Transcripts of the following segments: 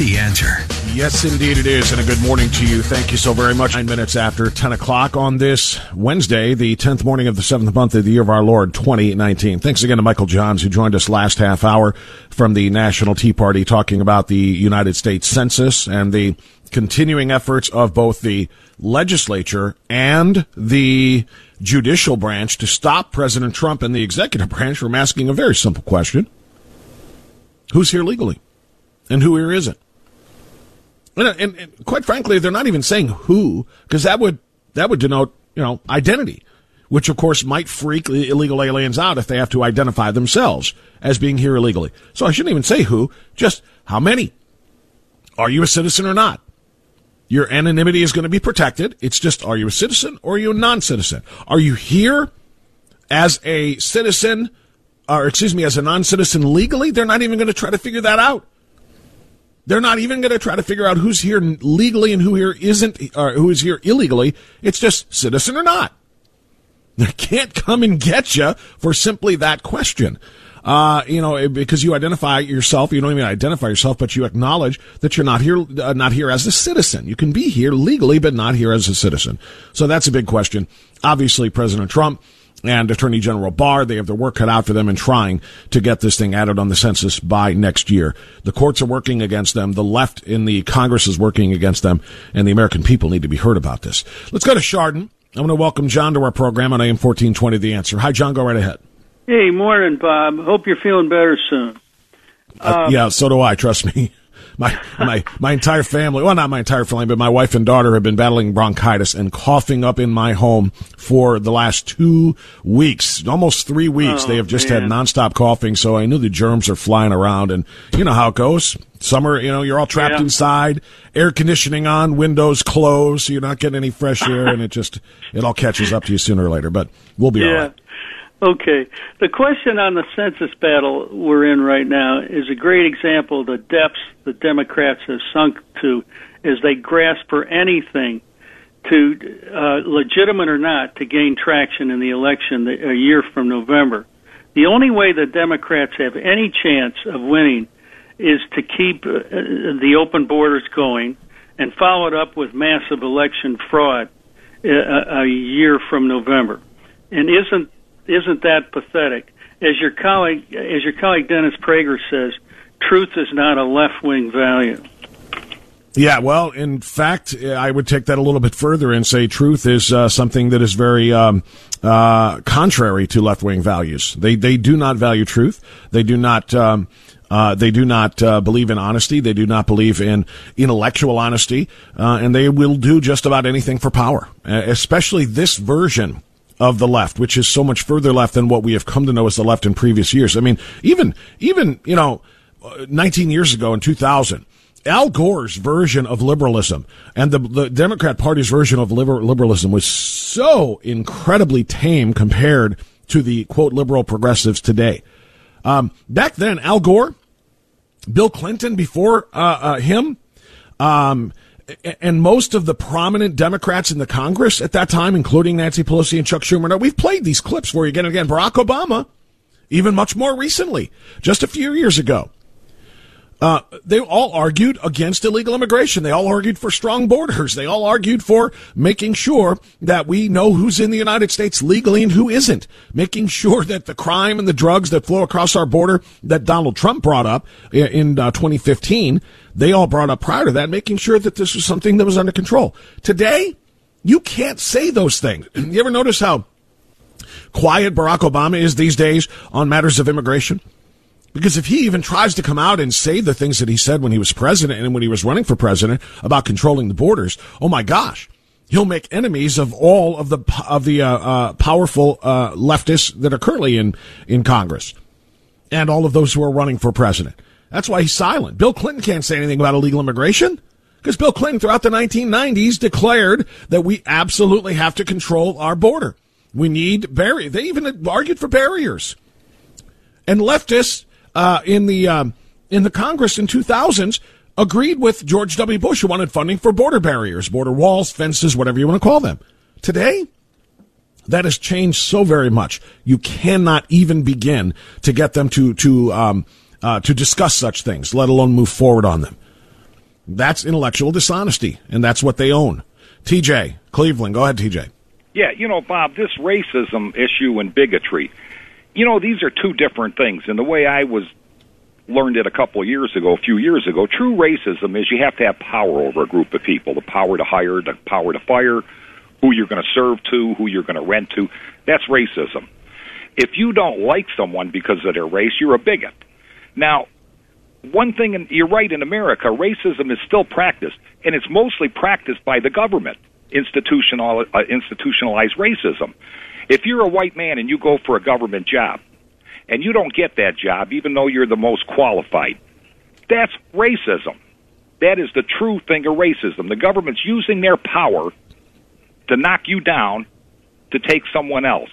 The answer. Yes, indeed it is. And a good morning to you. Thank you so very much. Nine minutes after 10 o'clock on this Wednesday, the 10th morning of the seventh month of the year of our Lord 2019. Thanks again to Michael Johns, who joined us last half hour from the National Tea Party talking about the United States Census and the continuing efforts of both the legislature and the judicial branch to stop President Trump and the executive branch from asking a very simple question. Who's here legally? And who here isn't? And, and, and quite frankly, they're not even saying who, because that would that would denote you know identity, which of course might freak illegal aliens out if they have to identify themselves as being here illegally. So I shouldn't even say who, just how many. Are you a citizen or not? Your anonymity is going to be protected. It's just are you a citizen or are you a non-citizen? Are you here as a citizen, or excuse me, as a non-citizen legally? They're not even going to try to figure that out. They're not even going to try to figure out who's here legally and who here isn't, or who is here illegally. It's just citizen or not. They can't come and get you for simply that question. Uh, you know, because you identify yourself, you don't even identify yourself, but you acknowledge that you're not here, uh, not here as a citizen. You can be here legally, but not here as a citizen. So that's a big question. Obviously, President Trump and Attorney General Barr. They have their work cut out for them in trying to get this thing added on the census by next year. The courts are working against them. The left in the Congress is working against them, and the American people need to be heard about this. Let's go to Chardon. I'm going to welcome John to our program on AM 1420 The Answer. Hi, John. Go right ahead. Hey, morning, Bob. Hope you're feeling better soon. Uh, yeah, so do I. Trust me. My my my entire family well not my entire family but my wife and daughter have been battling bronchitis and coughing up in my home for the last two weeks almost three weeks Oh, they have just man. had nonstop coughing so i knew the germs are flying around and you know how it goes summer you know you're all trapped Yeah. inside air conditioning on windows closed so you're not getting any fresh air and it just it all catches up to you sooner or later but we'll be all yeah. right Okay. The question on the census battle we're in right now is a great example of the depths the Democrats have sunk to as they grasp for anything to, uh, legitimate or not, to gain traction in the election a year from November. The only way the Democrats have any chance of winning is to keep uh, the open borders going and follow it up with massive election fraud uh, a, a year from November. And isn't isn't that pathetic? As your colleague, as your colleague Dennis Prager says, truth is not a left wing value. Yeah, well, in fact, I would take that a little bit further and say truth is uh, something that is very um, uh, contrary to left wing values. They they do not value truth. They do not. Um, uh, they do not uh, believe in honesty. They do not believe in intellectual honesty, uh, and they will do just about anything for power. Especially this version of the left, which is so much further left than what we have come to know as the left in previous years. I mean, even, even, you know, 19 years ago in 2000, Al Gore's version of liberalism and the, the Democrat Party's version of liber, liberalism was so incredibly tame compared to the quote liberal progressives today. Um, back then, Al Gore, Bill Clinton before uh, uh, him, um, and most of the prominent Democrats in the Congress at that time, including Nancy Pelosi and Chuck Schumer. Now, we've played these clips for you again and again. Barack Obama, even much more recently, just a few years ago. Uh, they all argued against illegal immigration. They all argued for strong borders. They all argued for making sure that we know who's in the United States legally and who isn't. Making sure that the crime and the drugs that flow across our border that Donald Trump brought up in uh, 2015, they all brought up prior to that, making sure that this was something that was under control. Today, you can't say those things. You ever notice how quiet Barack Obama is these days on matters of immigration? Because if he even tries to come out and say the things that he said when he was president and when he was running for president about controlling the borders, oh my gosh, he'll make enemies of all of the of the uh, uh, powerful uh, leftists that are currently in in Congress, and all of those who are running for president. That's why he's silent. Bill Clinton can't say anything about illegal immigration because Bill Clinton, throughout the 1990s, declared that we absolutely have to control our border. We need barriers. They even argued for barriers. And leftists uh, in the um, in the Congress in 2000s agreed with George W. Bush, who wanted funding for border barriers, border walls, fences, whatever you want to call them. Today, that has changed so very much. You cannot even begin to get them to to um, uh, to discuss such things, let alone move forward on them. That's intellectual dishonesty, and that's what they own. TJ Cleveland, go ahead, TJ. Yeah, you know, Bob, this racism issue and bigotry you know, these are two different things. And the way I was learned it a couple of years ago, a few years ago, true racism is you have to have power over a group of people, the power to hire, the power to fire, who you're going to serve to, who you're going to rent to. That's racism. If you don't like someone because of their race, you're a bigot. Now, one thing, and you're right, in America, racism is still practiced, and it's mostly practiced by the government, institutional, uh, institutionalized racism. If you're a white man and you go for a government job and you don't get that job, even though you're the most qualified, that's racism. That is the true thing of racism. The government's using their power to knock you down to take someone else.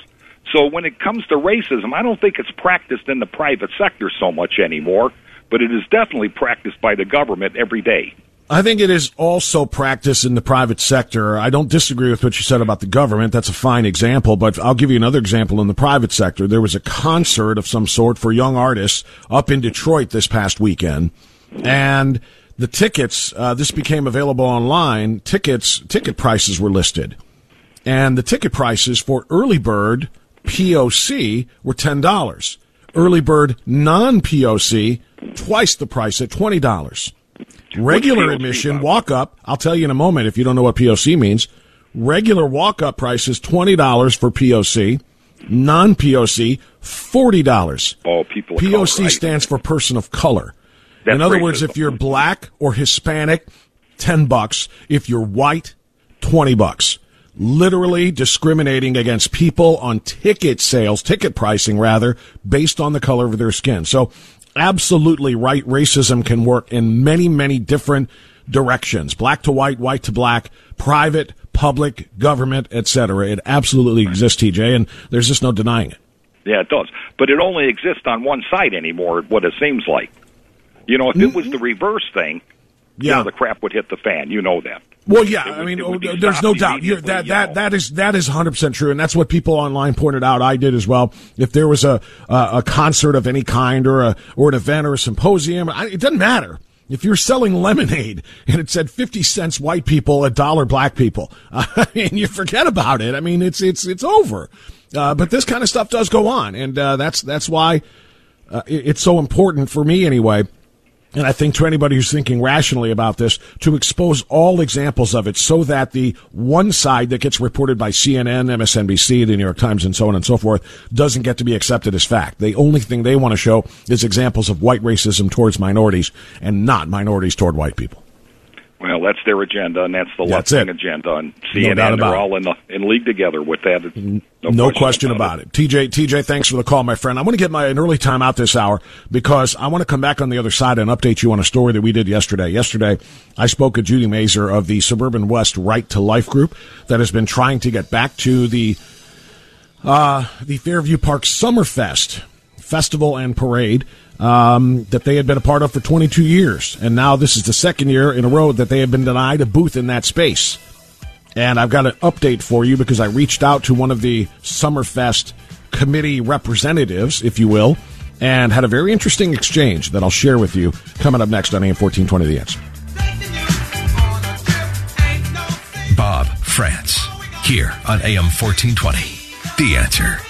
So when it comes to racism, I don't think it's practiced in the private sector so much anymore, but it is definitely practiced by the government every day. I think it is also practiced in the private sector. I don't disagree with what you said about the government. That's a fine example, but I'll give you another example in the private sector. There was a concert of some sort for young artists up in Detroit this past weekend, and the tickets, uh, this became available online. Tickets, ticket prices were listed, and the ticket prices for early bird POC were ten dollars. Early bird non POC twice the price at twenty dollars. Regular admission, walk up. I'll tell you in a moment if you don't know what POC means. Regular walk up price is $20 for POC. Non POC, $40. Oh, people. POC right? stands for person of color. That's in other racism. words, if you're black or Hispanic, 10 bucks. If you're white, 20 bucks. Literally discriminating against people on ticket sales, ticket pricing rather, based on the color of their skin. So absolutely right. Racism can work in many, many different directions. Black to white, white to black, private, public, government, etc. It absolutely exists, TJ, and there's just no denying it. Yeah, it does. But it only exists on one side anymore, what it seems like. You know, if it mm-hmm. was the reverse thing, you Yeah. know, the crap would hit the fan. You know that. Well, yeah, would- I mean, be there's no doubt. That you that know. that is that is 100 percent true, and that's what people online pointed out. I did as well. If there was a a, a concert of any kind, or a or an event, or a symposium, I, it doesn't matter. If you're selling lemonade and it said 50 cents white people, a dollar black people, I mean, you forget about it. I mean, it's it's it's over. Uh, but this kind of stuff does go on, and uh, that's that's why uh, it's so important for me anyway. And I think to anybody who's thinking rationally about this, to expose all examples of it so that the one side that gets reported by CNN, MSNBC, the New York Times, and so on and so forth doesn't get to be accepted as fact. The only thing they want to show is examples of white racism towards minorities and not minorities toward white people. Well, that's their agenda, and that's the That's it. agenda. And No CNN, about they're all in the in league together with that. No, No question about it. TJ, TJ, thanks for the call, my friend. I want to get my an early time out this hour because I want to come back on the other side and update you on a story that we did yesterday. Yesterday, I spoke with Judy Mazer of the Suburban West Right to Life group that has been trying to get back to the uh, the Fairview Park Summerfest festival and parade um, that they had been a part of for 22 years, and now this is the second year in a row that they have been denied a booth in that space. And I've got an update for you because I reached out to one of the Summerfest committee representatives, if you will, and had a very interesting exchange that I'll share with you coming up next on AM 1420 The Answer. Bob Frantz here on AM 1420. The answer.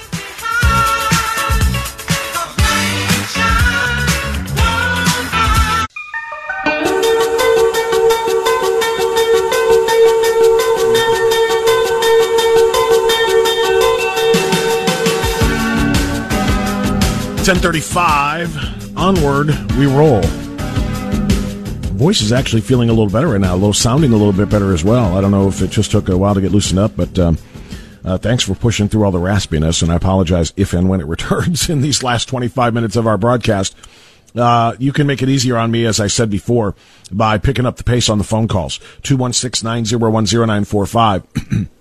Ten thirty-five. Onward we roll. Voice is actually feeling a little better right now. A little sounding a little bit better as well. I don't know if it just took a while to get loosened up, but um, uh, thanks for pushing through all the raspiness. And I apologize if and when it returns in these last twenty-five minutes of our broadcast. Uh, you can make it easier on me, as I said before, by picking up the pace on the phone calls. 216-901-0945.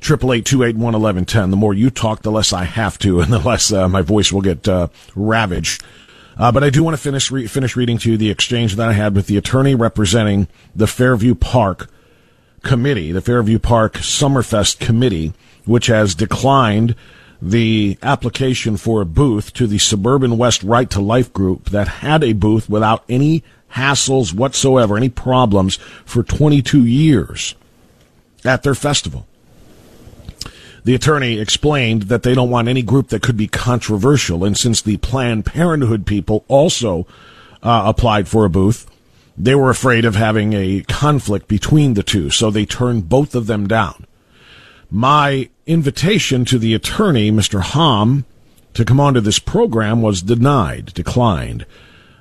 Triple eight two eight one eleven ten. The more you talk, the less I have to, and the less uh, my voice will get uh, ravaged. Uh, but I do want to finish re- finish reading to you the exchange that I had with the attorney representing the Fairview Park committee, the Fairview Park Summerfest committee, which has declined the application for a booth to the Suburban West Right to Life group that had a booth without any hassles whatsoever, any problems for 22 years at their festival. The attorney explained that they don't want any group that could be controversial, and since the Planned Parenthood people also uh, applied for a booth, they were afraid of having a conflict between the two, so they turned both of them down. My invitation to the attorney, Mr. Hom, to come onto this program was denied, declined.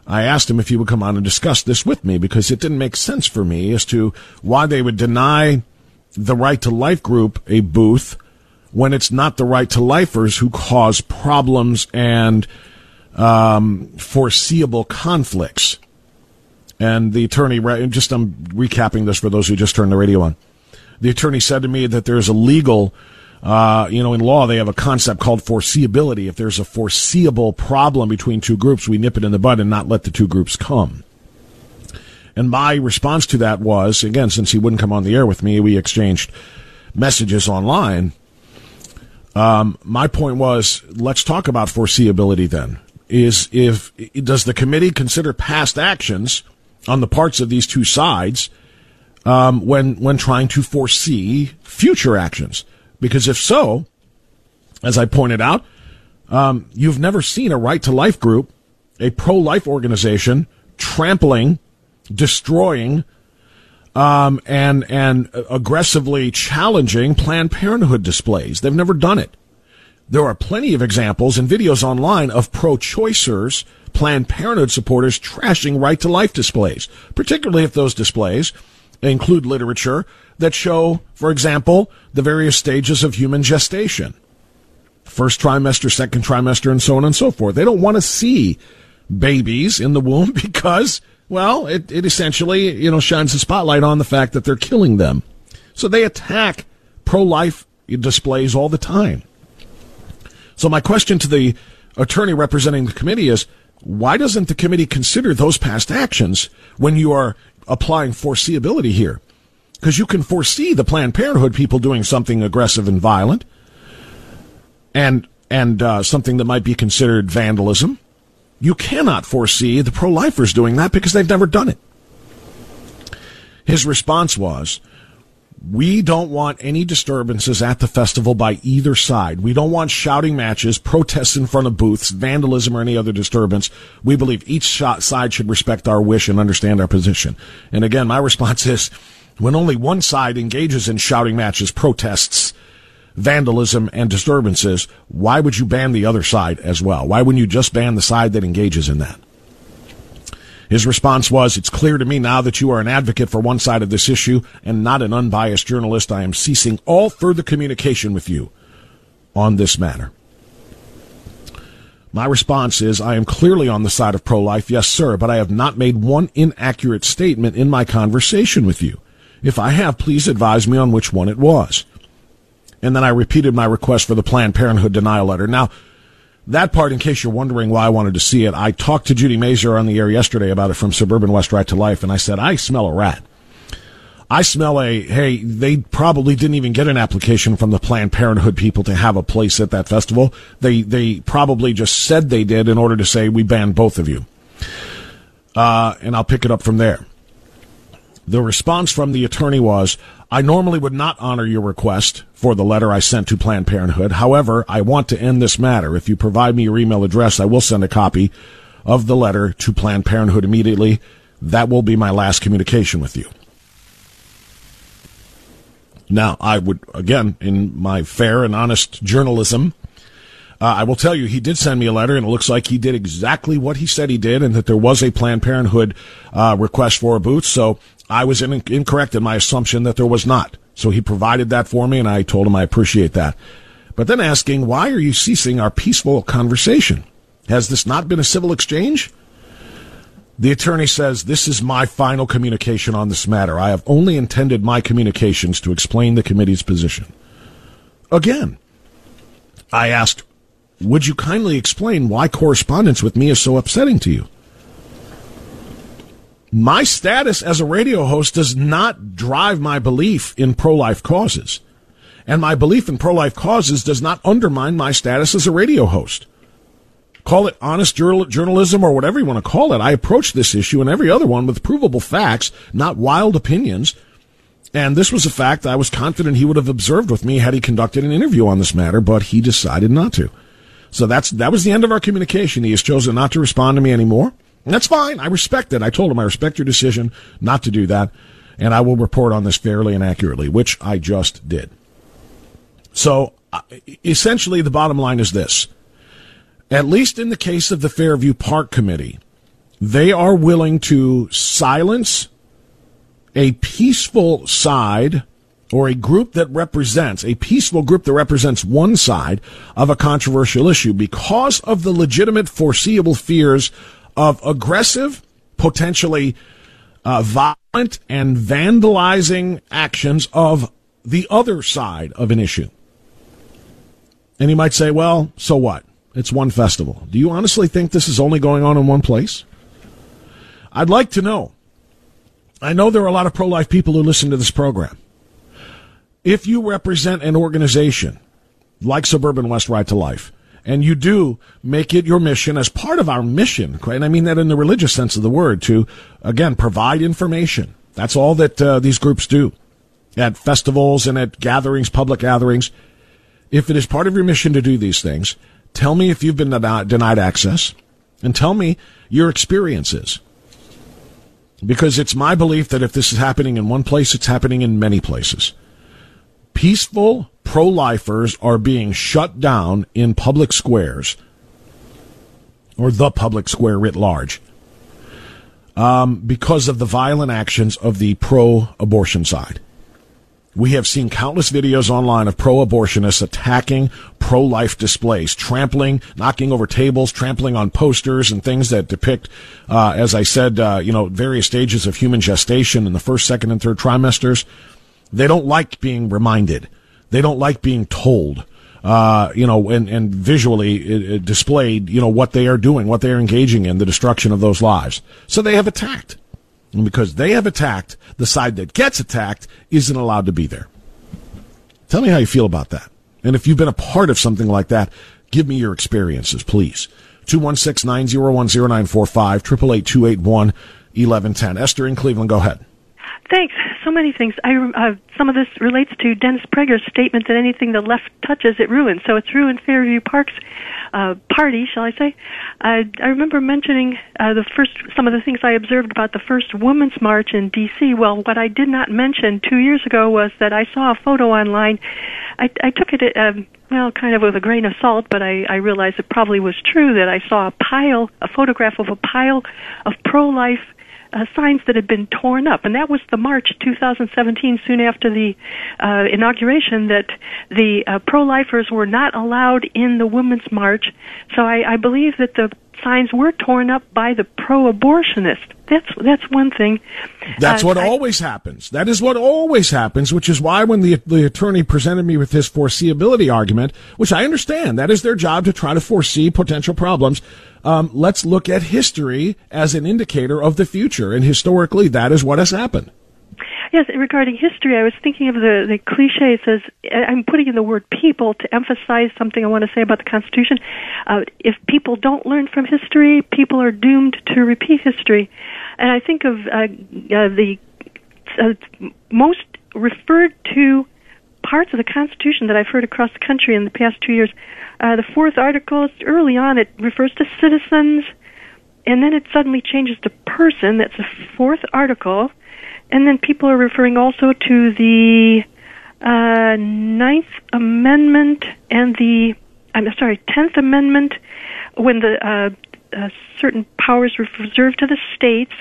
I asked him if he would come on and discuss this with me because it didn't make sense for me as to why they would deny the Right to Life group a booth when it's not the Right to Lifers who cause problems and um, foreseeable conflicts. And the attorney, just I'm recapping this for those who just turned the radio on. The attorney said to me that there's a legal, uh, you know, in law they have a concept called foreseeability. If there's a foreseeable problem between two groups, we nip it in the bud and not let the two groups come. And my response to that was, again, since he wouldn't come on the air with me, we exchanged messages online. Um, my point was, let's talk about foreseeability then. Is if does the committee consider past actions on the parts of these two sides um, when when trying to foresee future actions? Because if so, as I pointed out, um, you've never seen a right to life group, a pro life organization, trampling, destroying, um, and and aggressively challenging Planned Parenthood displays. They've never done it. There are plenty of examples and videos online of pro-choicers, Planned Parenthood supporters trashing right to life displays, particularly if those displays include literature that show, for example, the various stages of human gestation. First trimester, second trimester, and so on and so forth. They don't want to see babies in the womb because, well, it, it essentially, you know, shines a spotlight on the fact that they're killing them. So they attack pro-life displays all the time. So my question to the attorney representing the committee is, why doesn't the committee consider those past actions when you are applying foreseeability here? Because you can foresee the Planned Parenthood people doing something aggressive and violent, and and uh, something that might be considered vandalism. You cannot foresee the pro-lifers doing that because they've never done it. His response was, we don't want any disturbances at the festival by either side. We don't want shouting matches, protests in front of booths, vandalism, or any other disturbance. We believe each side should respect our wish and understand our position. And again, my response is when only one side engages in shouting matches, protests, vandalism, and disturbances, why would you ban the other side as well? Why wouldn't you just ban the side that engages in that? His response was, It's clear to me now that you are an advocate for one side of this issue and not an unbiased journalist. I am ceasing all further communication with you on this matter. My response is, I am clearly on the side of pro life, yes, sir, but I have not made one inaccurate statement in my conversation with you. If I have, please advise me on which one it was. And then I repeated my request for the Planned Parenthood denial letter. Now, that part, in case you're wondering why I wanted to see it, I talked to Judy Mazer on the air yesterday about it from Suburban West Right to Life, and I said, I smell a rat. I smell a, hey, they probably didn't even get an application from the Planned Parenthood people to have a place at that festival. They, they probably just said they did in order to say, we ban both of you. Uh, and I'll pick it up from there. The response from the attorney was, I normally would not honor your request for the letter I sent to Planned Parenthood. However, I want to end this matter. If you provide me your email address, I will send a copy of the letter to Planned Parenthood immediately. That will be my last communication with you. Now, I would, again, in my fair and honest journalism, uh, I will tell you, he did send me a letter, and it looks like he did exactly what he said he did, and that there was a Planned Parenthood uh, request for a booth. So I was in, incorrect in my assumption that there was not. So he provided that for me, and I told him I appreciate that. But then asking, why are you ceasing our peaceful conversation? Has this not been a civil exchange? The attorney says, This is my final communication on this matter. I have only intended my communications to explain the committee's position. Again, I asked, Would you kindly explain why correspondence with me is so upsetting to you? My status as a radio host does not drive my belief in pro life causes. And my belief in pro life causes does not undermine my status as a radio host. Call it honest journalism or whatever you want to call it. I approach this issue and every other one with provable facts, not wild opinions. And this was a fact I was confident he would have observed with me had he conducted an interview on this matter, but he decided not to. So that's, that was the end of our communication. He has chosen not to respond to me anymore. That's fine. I respect it. I told him I respect your decision not to do that, and I will report on this fairly and accurately, which I just did. So uh, essentially, the bottom line is this. At least in the case of the Fairview Park Committee, they are willing to silence a peaceful side or a group that represents a peaceful group that represents one side of a controversial issue because of the legitimate foreseeable fears of aggressive, potentially uh, violent, and vandalizing actions of the other side of an issue. And you might say, well, so what? It's one festival. Do you honestly think this is only going on in one place? I'd like to know. I know there are a lot of pro life people who listen to this program. If you represent an organization like Suburban West Right to Life, and you do make it your mission as part of our mission, and I mean that in the religious sense of the word, to again provide information. That's all that uh, these groups do at festivals and at gatherings, public gatherings. If it is part of your mission to do these things, tell me if you've been denied access, and tell me your experiences. Because it's my belief that if this is happening in one place, it's happening in many places. Peaceful pro lifers are being shut down in public squares, or the public square writ large, um, because of the violent actions of the pro abortion side. We have seen countless videos online of pro abortionists attacking pro life displays, trampling, knocking over tables, trampling on posters and things that depict, uh, as I said, uh, you know, various stages of human gestation in the first, second, and third trimesters. They don't like being reminded they don't like being told, uh, you know, and, and visually it, it displayed, you know, what they are doing, what they are engaging in, the destruction of those lives. So they have attacked. And because they have attacked, the side that gets attacked isn't allowed to be there. Tell me how you feel about that. And if you've been a part of something like that, give me your experiences, please. 216-901-0945, 888 Esther in Cleveland, go ahead. Thanks. So many things. I uh, some of this relates to Dennis Prager's statement that anything the left touches, it ruins. So it's ruined Fairview Park's uh, party, shall I say? I, I remember mentioning uh, the first some of the things I observed about the first Women's March in D.C. Well, what I did not mention two years ago was that I saw a photo online. I, I took it. Um, well, kind of with a grain of salt, but I, I realized it probably was true that I saw a pile, a photograph of a pile of pro-life uh, signs that had been torn up, and that was the March 2017, soon after the uh, inauguration, that the uh, pro-lifers were not allowed in the Women's March. So I, I believe that the signs were torn up by the pro-abortionist. That's that's one thing. That's uh, what I, always happens. That is what always happens, which is why when the the attorney presented me with his foreseeability argument, which I understand, that is their job to try to foresee potential problems. Um, let's look at history as an indicator of the future, and historically, that is what has happened. Yes, regarding history, I was thinking of the, the cliche. It says, I'm putting in the word people to emphasize something I want to say about the Constitution. Uh, if people don't learn from history, people are doomed to repeat history. And I think of uh, uh, the uh, most referred to parts of the Constitution that I've heard across the country in the past two years. Uh, the fourth article, early on, it refers to citizens, and then it suddenly changes to person. That's the fourth article and then people are referring also to the uh, Ninth Amendment and the I'm sorry, Tenth Amendment, when the uh, uh, certain powers were reserved to the states.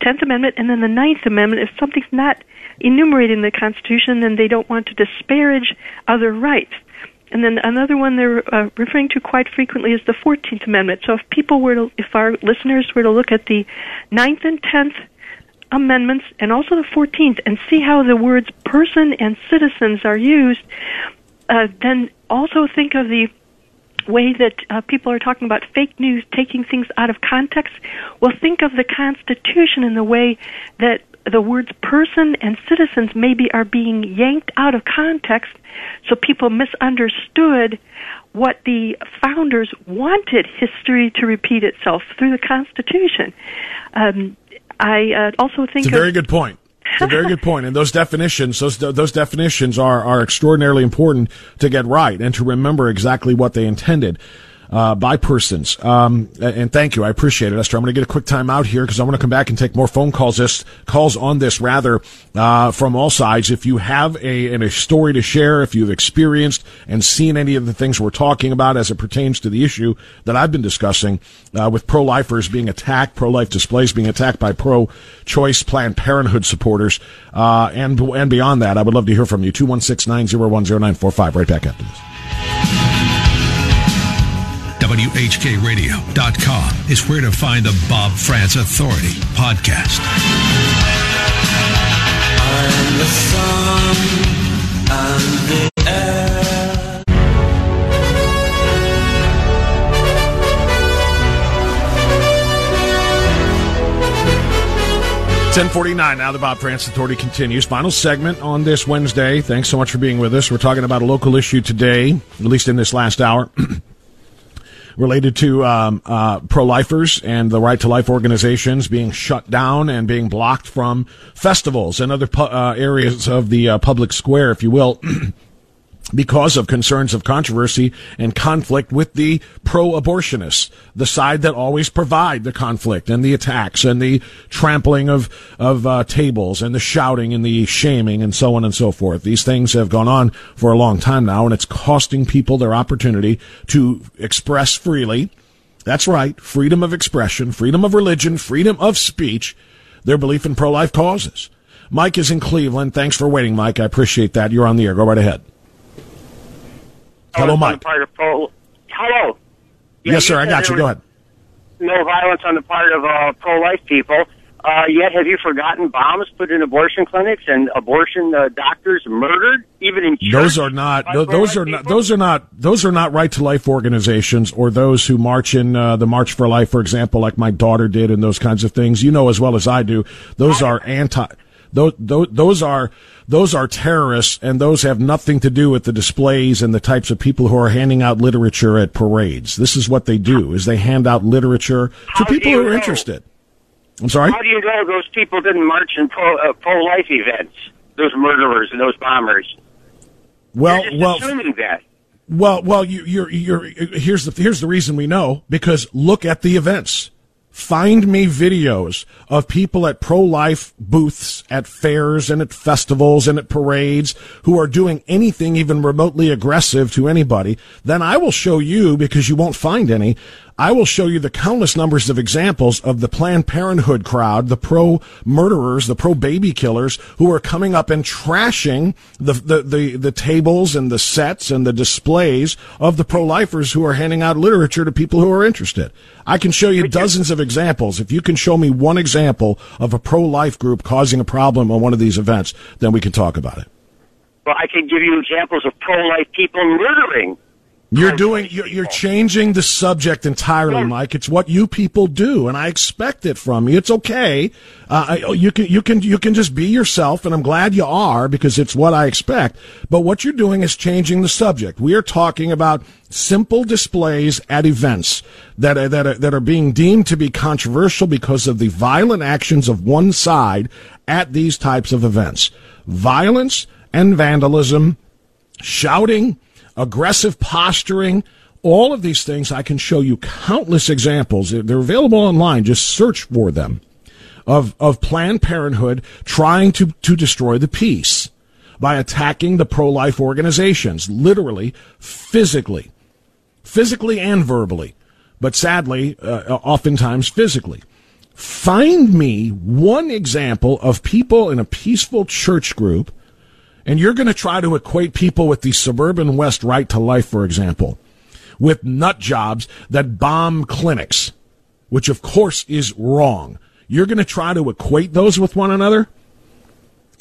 Tenth Amendment, and then the Ninth Amendment. If something's not enumerated in the Constitution, then they don't want to disparage other rights. And then another one they're uh, referring to quite frequently is the Fourteenth Amendment. So if people were to, if our listeners were to look at the Ninth and Tenth amendments and also the 14th and see how the words person and citizens are used, uh, then also think of the way that uh, people are talking about fake news, taking things out of context. Well, think of the Constitution in the way that the words person and citizens maybe are being yanked out of context so people misunderstood what the founders wanted history to repeat itself through the Constitution. Um, I uh, also think it's a very good point. It's a very good point. And those definitions, those those definitions are are extraordinarily important to get right and to remember exactly what they intended uh, by persons. Um, and thank you. I appreciate it, Esther. I'm going to get a quick time out here because I want to come back and take more phone calls, this, calls on this rather, uh, from all sides. If you have a, a story to share, if you've experienced and seen any of the things we're talking about as it pertains to the issue that I've been discussing, uh, with pro-lifers being attacked, pro-life displays being attacked by pro-choice Planned Parenthood supporters, uh, and, and beyond that, I would love to hear from you. 216-901-0945. Right back after this. WHKRadio.com is where to find the Bob Frantz Authority podcast. I'm the sun the air. Ten forty nine. Now the Bob Frantz Authority continues. Final segment on this Wednesday. Thanks so much for being with us. We're talking about a local issue today, at least in this last hour. related to um, uh, pro-lifers and the right to life organizations being shut down and being blocked from festivals and other pu- uh, areas of the uh, public square, if you will. because of concerns of controversy and conflict with the pro-abortionists, the side that always provide the conflict and the attacks and the trampling of of uh, tables and the shouting and the shaming and so on and so forth. These things have gone on for a long time now, and it's costing people their opportunity to express freely. That's right, freedom of expression, freedom of religion, freedom of speech, their belief in pro-life causes. Mike is in Cleveland. Thanks for waiting, Mike. I appreciate that. You're on the air. Go right ahead. Hello, Mike. part of pro- Hello. Yeah, yes, sir. I got you. Go ahead. No violence on the part of uh, pro-life people. Uh, yet, have you forgotten bombs put in abortion clinics and abortion uh, doctors murdered, even in church? Those are not. Th- those are not. Those are not. Those are not right to life organizations or those who march in uh, the March for Life, for example, like my daughter did, and those kinds of things. You know as well as I do. Those are anti. Those, those, those are those are terrorists, and those have nothing to do with the displays and the types of people who are handing out literature at parades. This is what they do: is they hand out literature to people who are know? interested. I'm sorry. How do you know those people didn't march in pro uh, pro life events? Those murderers and those bombers. Well, well, assuming that. well, well. You, you're, you're. Here's the here's the reason we know because look at the events. Find me videos of people at pro-life booths at fairs and at festivals and at parades who are doing anything even remotely aggressive to anybody. Then I will show you because you won't find any. I will show you the countless numbers of examples of the Planned Parenthood crowd, the pro murderers, the pro baby killers who are coming up and trashing the, the, the, the tables and the sets and the displays of the pro lifers who are handing out literature to people who are interested. I can show you dozens of examples. If you can show me one example of a pro life group causing a problem on one of these events, then we can talk about it. Well, I can give you examples of pro life people murdering. You're doing, you're, you're changing the subject entirely, Mike. It's what you people do, and I expect it from you. It's okay. Uh, I, oh, you can, you can, you can just be yourself, and I'm glad you are because it's what I expect. But what you're doing is changing the subject. We are talking about simple displays at events that are, that are, that are being deemed to be controversial because of the violent actions of one side at these types of events. Violence and vandalism, shouting, aggressive posturing, all of these things. I can show you countless examples. They're available online. Just search for them of, of Planned Parenthood trying to, to destroy the peace by attacking the pro-life organizations, literally, physically, physically and verbally, but sadly, uh, oftentimes physically. Find me one example of people in a peaceful church group and you're going to try to equate people with the suburban West right to life, for example, with nut jobs that bomb clinics, which of course is wrong. You're going to try to equate those with one another?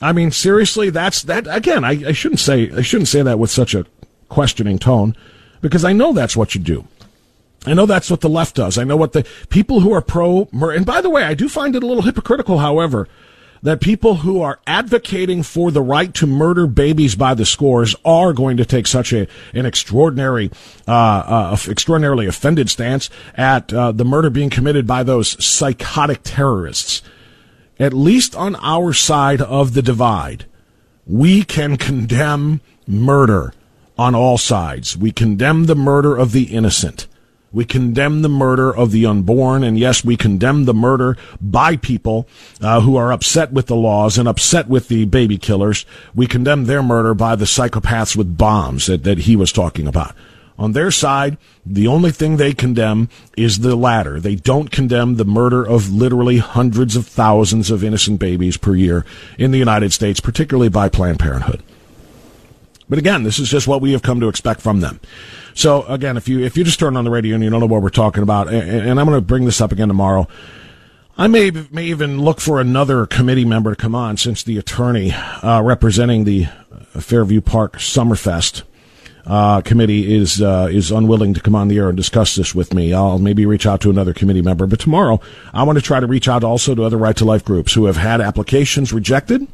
I mean, seriously, that's that again. I, I shouldn't say I shouldn't say that with such a questioning tone, because I know that's what you do. I know that's what the left does. I know what the people who are pro. And by the way, I do find it a little hypocritical, however, that people who are advocating for the right to murder babies by the scores are going to take such a an extraordinary, uh, uh, extraordinarily offended stance at uh, the murder being committed by those psychotic terrorists. At least on our side of the divide, we can condemn murder on all sides. We condemn the murder of the innocent. We condemn the murder of the unborn, and yes, we condemn the murder by people uh, who are upset with the laws and upset with the baby killers. We condemn their murder by the psychopaths with bombs that, that he was talking about. On their side, the only thing they condemn is the latter. They don't condemn the murder of literally hundreds of thousands of innocent babies per year in the United States, particularly by Planned Parenthood. But again, this is just what we have come to expect from them. So again, if you if you just turn on the radio and you don't know what we're talking about, and, and I'm going to bring this up again tomorrow. I may may even look for another committee member to come on since the attorney uh, representing the Fairview Park Summerfest uh, committee is uh, is unwilling to come on the air and discuss this with me. I'll maybe reach out to another committee member, but tomorrow I want to try to reach out also to other right to life groups who have had applications rejected,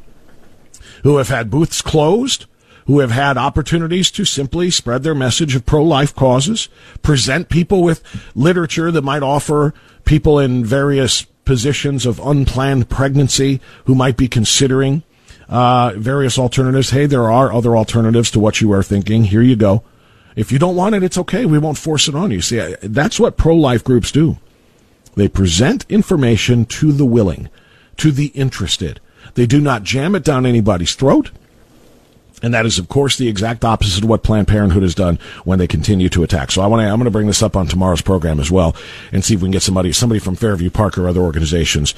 who have had booths closed who have had opportunities to simply spread their message of pro-life causes, present people with literature that might offer people in various positions of unplanned pregnancy who might be considering uh, various alternatives. Hey, there are other alternatives to what you are thinking. Here you go. If you don't want it, it's okay. We won't force it on you. See, that's what pro-life groups do. They present information to the willing, to the interested. They do not jam it down anybody's throat. And that is, of course, the exact opposite of what Planned Parenthood has done when they continue to attack. So I want to, I'm going to bring this up on tomorrow's program as well and see if we can get somebody, somebody from Fairview Park or other organizations,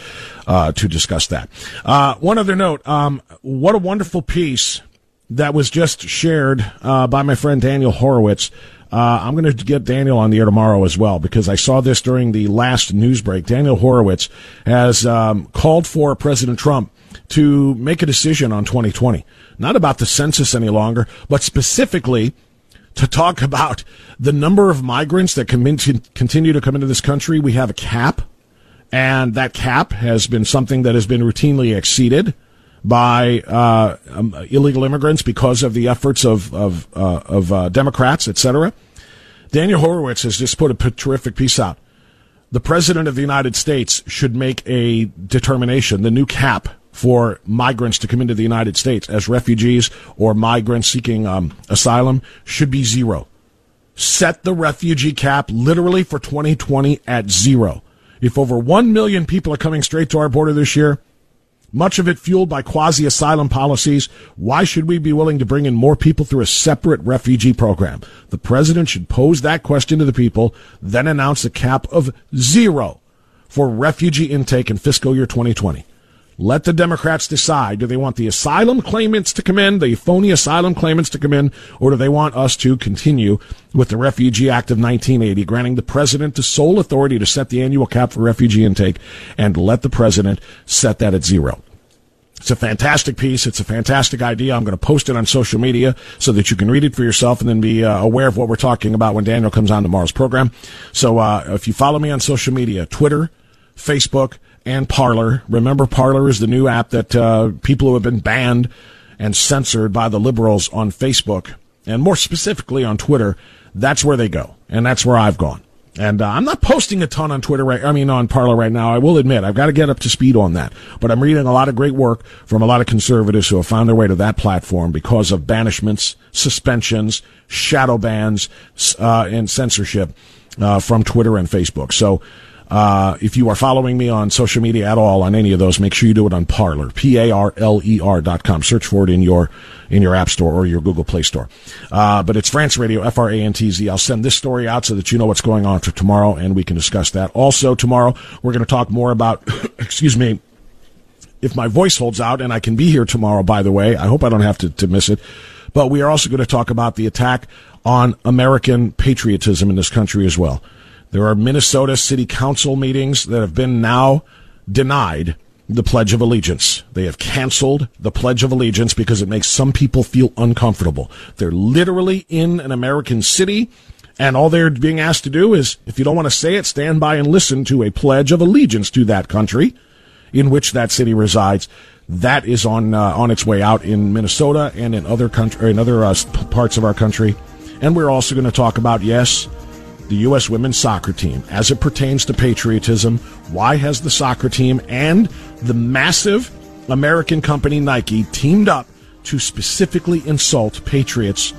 uh, to discuss that. Uh, one other note, um, what a wonderful piece that was just shared, uh, by my friend Daniel Horowitz. Uh, I'm going to get Daniel on the air tomorrow as well because I saw this during the last news break. Daniel Horowitz has um, called for President Trump to make a decision on 2020 not about the census any longer, but specifically to talk about the number of migrants that continue to come into this country. We have a cap, and that cap has been something that has been routinely exceeded by uh, um, illegal immigrants because of the efforts of of, uh, of uh, Democrats, etc. Daniel Horowitz has just put a terrific piece out. the President of the United States should make a determination, the new cap for migrants to come into the United States as refugees or migrants seeking um, asylum should be zero. Set the refugee cap literally for 2020 at zero. If over 1 million people are coming straight to our border this year, much of it fueled by quasi asylum policies. Why should we be willing to bring in more people through a separate refugee program? The president should pose that question to the people, then announce a cap of zero for refugee intake in fiscal year 2020. Let the Democrats decide. Do they want the asylum claimants to come in, the phony asylum claimants to come in, or do they want us to continue with the Refugee Act of 1980, granting the president the sole authority to set the annual cap for refugee intake and let the president set that at zero? It's a fantastic piece. It's a fantastic idea. I'm going to post it on social media so that you can read it for yourself and then be uh, aware of what we're talking about when Daniel comes on tomorrow's program. So uh, if you follow me on social media, Twitter, Facebook, and Parler. Remember, Parler is the new app that uh, people who have been banned and censored by the liberals on Facebook, and more specifically on Twitter, that's where they go, and that's where I've gone. And uh, I'm not posting a ton on Twitter right, I mean on Parler right now. I will admit I've got to get up to speed on that. But I'm reading a lot of great work from a lot of conservatives who have found their way to that platform because of banishments, suspensions, shadow bans, uh, and censorship uh, from Twitter and Facebook. So uh, if you are following me on social media at all on any of those, make sure you do it on Parler, P-A-R-L-E-R dot com. Search for it in your, in your app store or your Google Play store. Uh, but it's Frantz Radio, F-R-A-N-T-Z. I'll send this story out so that you know what's going on for tomorrow and we can discuss that. Also tomorrow, we're going to talk more about, excuse me, if my voice holds out and I can be here tomorrow, by the way, I hope I don't have to, to miss it. But we are also going to talk about the attack on American patriotism in this country as well. There are Minnesota City Council meetings that have been now denied the Pledge of Allegiance. They have canceled the Pledge of Allegiance because it makes some people feel uncomfortable. They're literally in an American city, and all they're being asked to do is, if you don't want to say it, stand by and listen to a Pledge of Allegiance to that country in which that city resides. That is on uh, on its way out in Minnesota and in other country in other uh, parts of our country. And we're also going to talk about yes, the U.S. women's soccer team as it pertains to patriotism. Why has the soccer team and the massive American company Nike teamed up to specifically insult patriots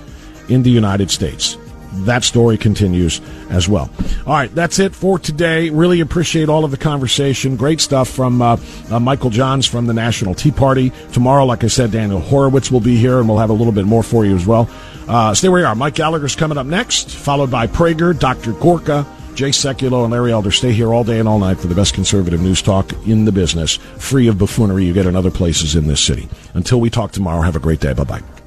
in the United States? That story continues as well. All right, that's it for today. Really appreciate all of the conversation. Great stuff from uh, uh, Michael Johns from the National Tea Party. Tomorrow, like I said, Daniel Horowitz will be here, and we'll have a little bit more for you as well. Uh, stay where you are. Mike Gallagher's coming up next, followed by Prager, Dr. Gorka, Jay Sekulow, and Larry Elder. Stay here all day and all night for the best conservative news talk in the business, free of buffoonery you get in other places in this city. Until we talk tomorrow, have a great day. Bye bye.